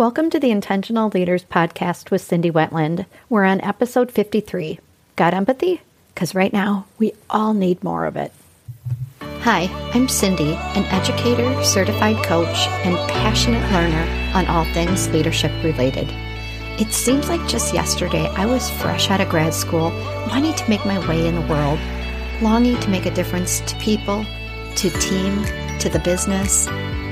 Welcome to the Intentional Leaders Podcast with Cindy Wetland. We're on episode 53. Got empathy? Because right now, we all need more of it. Hi, I'm Cindy, an educator, certified coach, and passionate learner on all things leadership related. It seems like just yesterday I was fresh out of grad school, wanting to make my way in the world, longing to make a difference to people, to team, to the business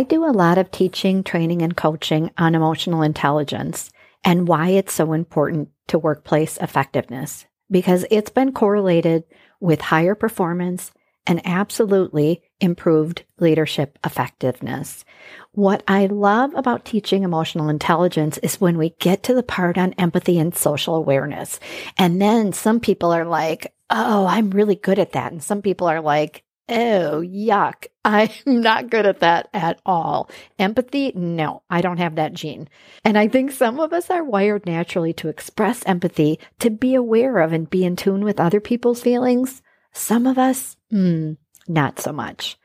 I do a lot of teaching, training, and coaching on emotional intelligence and why it's so important to workplace effectiveness because it's been correlated with higher performance and absolutely improved leadership effectiveness. What I love about teaching emotional intelligence is when we get to the part on empathy and social awareness. And then some people are like, Oh, I'm really good at that. And some people are like, Oh, yuck. I'm not good at that at all. Empathy? No, I don't have that gene. And I think some of us are wired naturally to express empathy, to be aware of and be in tune with other people's feelings. Some of us, mm, not so much.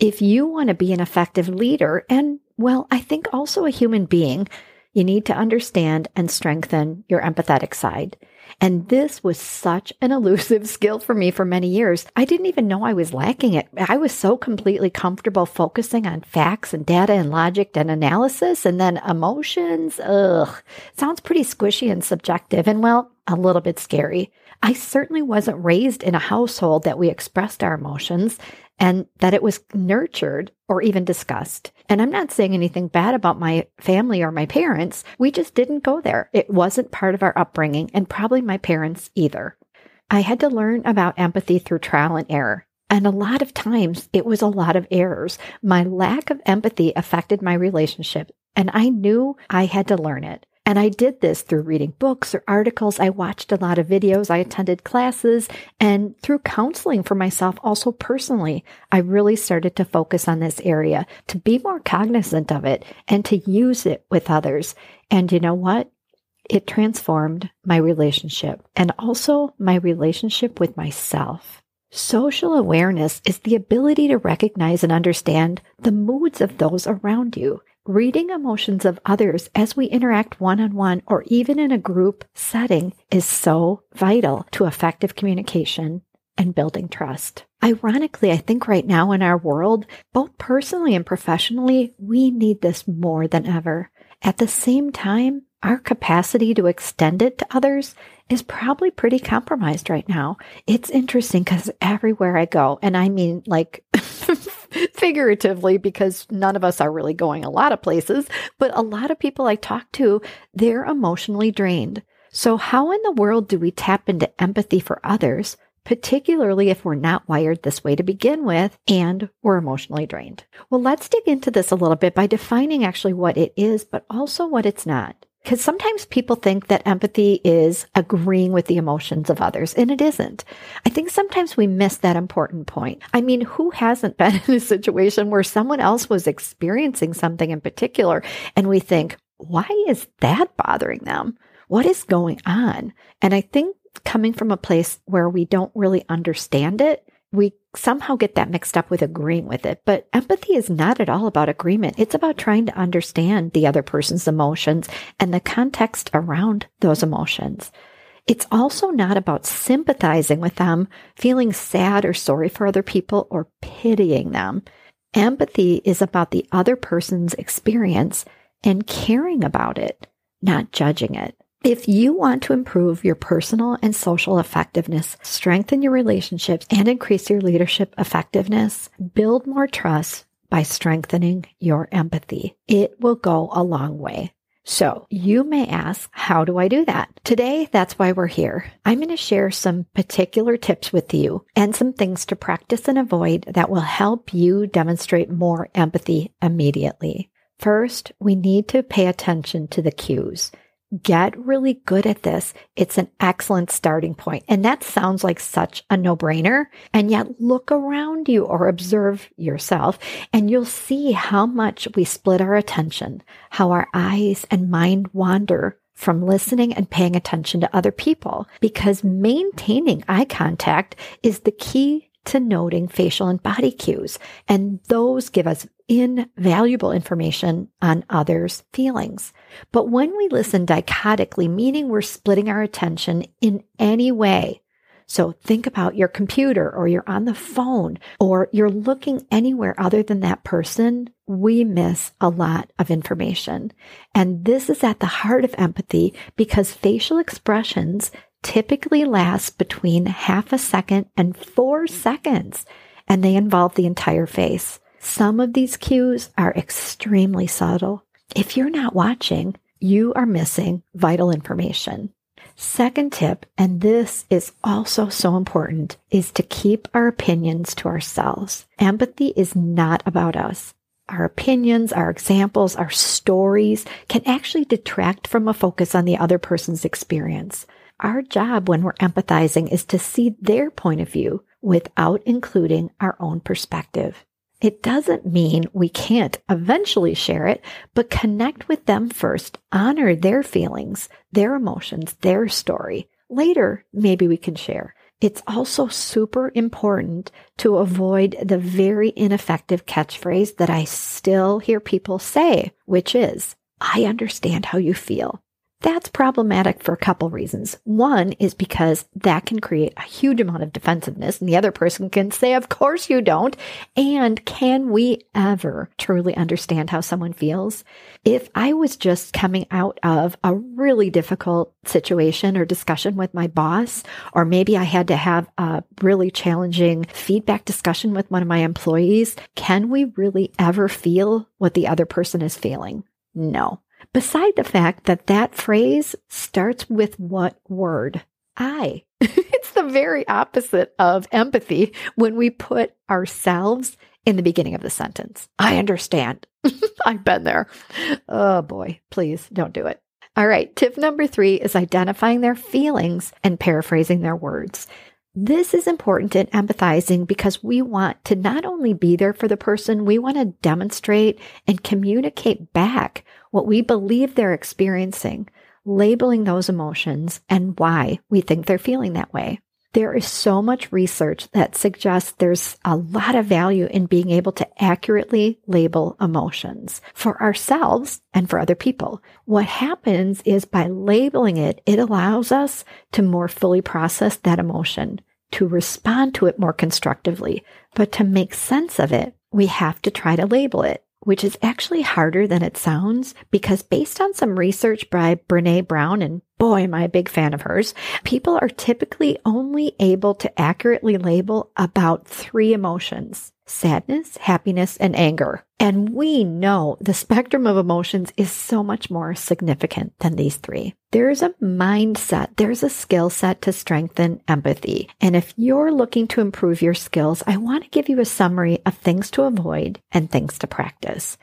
If you want to be an effective leader, and well, I think also a human being, you need to understand and strengthen your empathetic side. And this was such an elusive skill for me for many years. I didn't even know I was lacking it. I was so completely comfortable focusing on facts and data and logic and analysis and then emotions. Ugh, sounds pretty squishy and subjective and well, a little bit scary. I certainly wasn't raised in a household that we expressed our emotions and that it was nurtured or even discussed. And I'm not saying anything bad about my family or my parents. We just didn't go there. It wasn't part of our upbringing, and probably my parents either. I had to learn about empathy through trial and error. And a lot of times it was a lot of errors. My lack of empathy affected my relationship, and I knew I had to learn it. And I did this through reading books or articles. I watched a lot of videos. I attended classes and through counseling for myself, also personally, I really started to focus on this area to be more cognizant of it and to use it with others. And you know what? It transformed my relationship and also my relationship with myself. Social awareness is the ability to recognize and understand the moods of those around you Reading emotions of others as we interact one on one or even in a group setting is so vital to effective communication and building trust. Ironically, I think right now in our world, both personally and professionally, we need this more than ever. At the same time, our capacity to extend it to others is probably pretty compromised right now. It's interesting because everywhere I go, and I mean like figuratively because none of us are really going a lot of places, but a lot of people I talk to, they're emotionally drained. So, how in the world do we tap into empathy for others, particularly if we're not wired this way to begin with and we're emotionally drained? Well, let's dig into this a little bit by defining actually what it is, but also what it's not. Because sometimes people think that empathy is agreeing with the emotions of others, and it isn't. I think sometimes we miss that important point. I mean, who hasn't been in a situation where someone else was experiencing something in particular, and we think, why is that bothering them? What is going on? And I think coming from a place where we don't really understand it, we somehow get that mixed up with agreeing with it. But empathy is not at all about agreement. It's about trying to understand the other person's emotions and the context around those emotions. It's also not about sympathizing with them, feeling sad or sorry for other people, or pitying them. Empathy is about the other person's experience and caring about it, not judging it. If you want to improve your personal and social effectiveness, strengthen your relationships, and increase your leadership effectiveness, build more trust by strengthening your empathy. It will go a long way. So you may ask, how do I do that? Today, that's why we're here. I'm going to share some particular tips with you and some things to practice and avoid that will help you demonstrate more empathy immediately. First, we need to pay attention to the cues. Get really good at this. It's an excellent starting point. And that sounds like such a no brainer. And yet look around you or observe yourself and you'll see how much we split our attention, how our eyes and mind wander from listening and paying attention to other people because maintaining eye contact is the key to noting facial and body cues. And those give us invaluable information on others' feelings. But when we listen dichotically, meaning we're splitting our attention in any way, so think about your computer or you're on the phone or you're looking anywhere other than that person, we miss a lot of information. And this is at the heart of empathy because facial expressions typically last between half a second and four seconds, and they involve the entire face. Some of these cues are extremely subtle. If you're not watching, you are missing vital information. Second tip, and this is also so important, is to keep our opinions to ourselves. Empathy is not about us. Our opinions, our examples, our stories can actually detract from a focus on the other person's experience. Our job when we're empathizing is to see their point of view without including our own perspective. It doesn't mean we can't eventually share it, but connect with them first, honor their feelings, their emotions, their story. Later, maybe we can share. It's also super important to avoid the very ineffective catchphrase that I still hear people say, which is, I understand how you feel. That's problematic for a couple reasons. One is because that can create a huge amount of defensiveness, and the other person can say, Of course you don't. And can we ever truly understand how someone feels? If I was just coming out of a really difficult situation or discussion with my boss, or maybe I had to have a really challenging feedback discussion with one of my employees, can we really ever feel what the other person is feeling? No. Beside the fact that that phrase starts with what word? I. it's the very opposite of empathy when we put ourselves in the beginning of the sentence. I understand. I've been there. Oh boy, please don't do it. All right, tip number three is identifying their feelings and paraphrasing their words. This is important in empathizing because we want to not only be there for the person, we want to demonstrate and communicate back what we believe they're experiencing, labeling those emotions and why we think they're feeling that way. There is so much research that suggests there's a lot of value in being able to accurately label emotions for ourselves and for other people. What happens is by labeling it, it allows us to more fully process that emotion, to respond to it more constructively. But to make sense of it, we have to try to label it which is actually harder than it sounds because based on some research by Brene Brown, and boy, am I a big fan of hers, people are typically only able to accurately label about three emotions sadness, happiness, and anger. And we know the spectrum of emotions is so much more significant than these three. There's a mindset, there's a skill set to strengthen empathy. And if you're looking to improve your skills, I want to give you a summary of things to avoid and things to practice.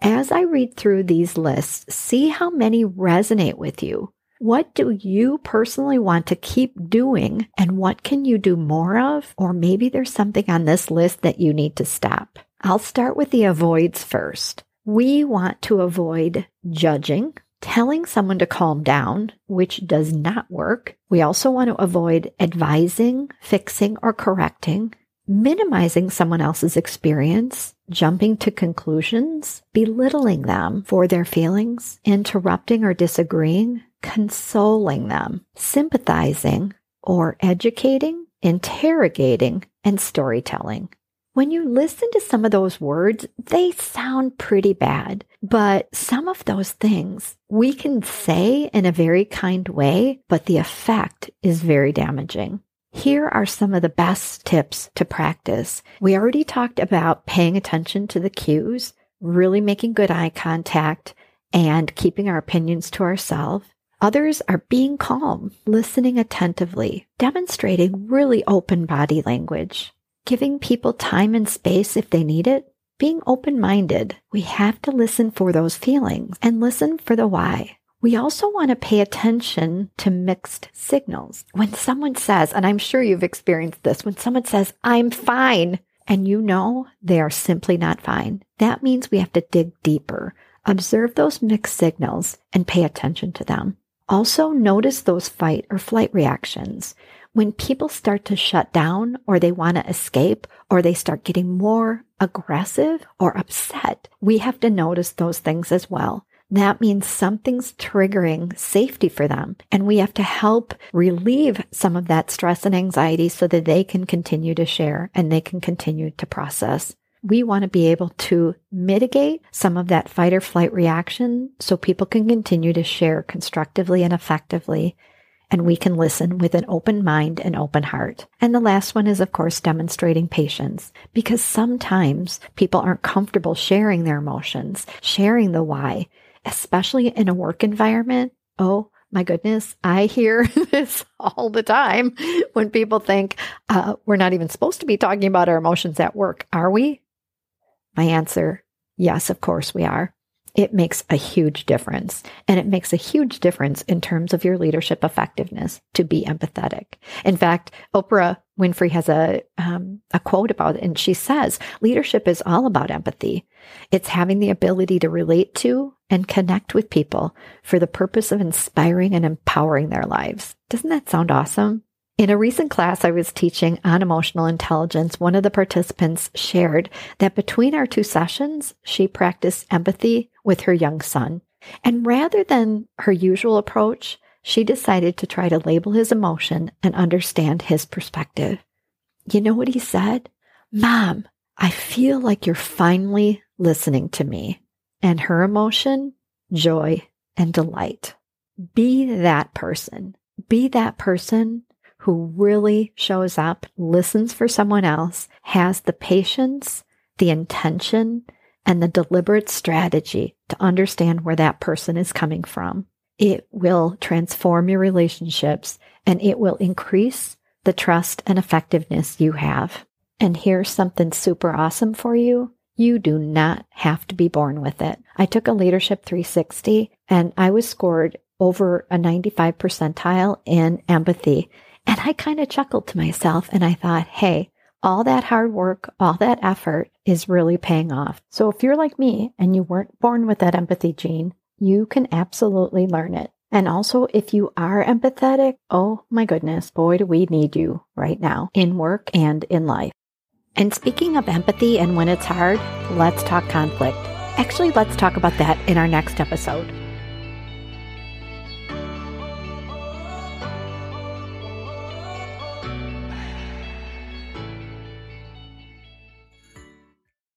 As I read through these lists, see how many resonate with you. What do you personally want to keep doing and what can you do more of? Or maybe there's something on this list that you need to stop. I'll start with the avoids first. We want to avoid judging, telling someone to calm down, which does not work. We also want to avoid advising, fixing, or correcting, minimizing someone else's experience, jumping to conclusions, belittling them for their feelings, interrupting or disagreeing, consoling them, sympathizing, or educating, interrogating, and storytelling. When you listen to some of those words, they sound pretty bad, but some of those things we can say in a very kind way, but the effect is very damaging. Here are some of the best tips to practice. We already talked about paying attention to the cues, really making good eye contact, and keeping our opinions to ourselves. Others are being calm, listening attentively, demonstrating really open body language giving people time and space if they need it, being open minded. We have to listen for those feelings and listen for the why. We also want to pay attention to mixed signals. When someone says, and I'm sure you've experienced this, when someone says, I'm fine, and you know they are simply not fine, that means we have to dig deeper, observe those mixed signals, and pay attention to them. Also, notice those fight or flight reactions when people start to shut down or they want to escape or they start getting more aggressive or upset, we have to notice those things as well. That means something's triggering safety for them. And we have to help relieve some of that stress and anxiety so that they can continue to share and they can continue to process. We want to be able to mitigate some of that fight or flight reaction so people can continue to share constructively and effectively and we can listen with an open mind and open heart. And the last one is, of course, demonstrating patience because sometimes people aren't comfortable sharing their emotions, sharing the why, especially in a work environment. Oh, my goodness, I hear this all the time when people think uh, we're not even supposed to be talking about our emotions at work. Are we? My answer, yes, of course we are it makes a huge difference. And it makes a huge difference in terms of your leadership effectiveness to be empathetic. In fact, Oprah Winfrey has a, um, a quote about it, and she says, leadership is all about empathy. It's having the ability to relate to and connect with people for the purpose of inspiring and empowering their lives. Doesn't that sound awesome? In a recent class I was teaching on emotional intelligence, one of the participants shared that between our two sessions, she practiced empathy with her young son. And rather than her usual approach, she decided to try to label his emotion and understand his perspective. You know what he said? Mom, I feel like you're finally listening to me. And her emotion, joy and delight. Be that person. Be that person who really shows up, listens for someone else, has the patience, the intention, and the deliberate strategy to understand where that person is coming from. It will transform your relationships and it will increase the trust and effectiveness you have. And here's something super awesome for you. You do not have to be born with it. I took a leadership 360 and I was scored over a 95 percentile in empathy. And I kind of chuckled to myself and I thought, hey, all that hard work, all that effort is really paying off. So if you're like me and you weren't born with that empathy gene, you can absolutely learn it. And also, if you are empathetic, oh my goodness, boy, do we need you right now in work and in life. And speaking of empathy and when it's hard, let's talk conflict. Actually, let's talk about that in our next episode.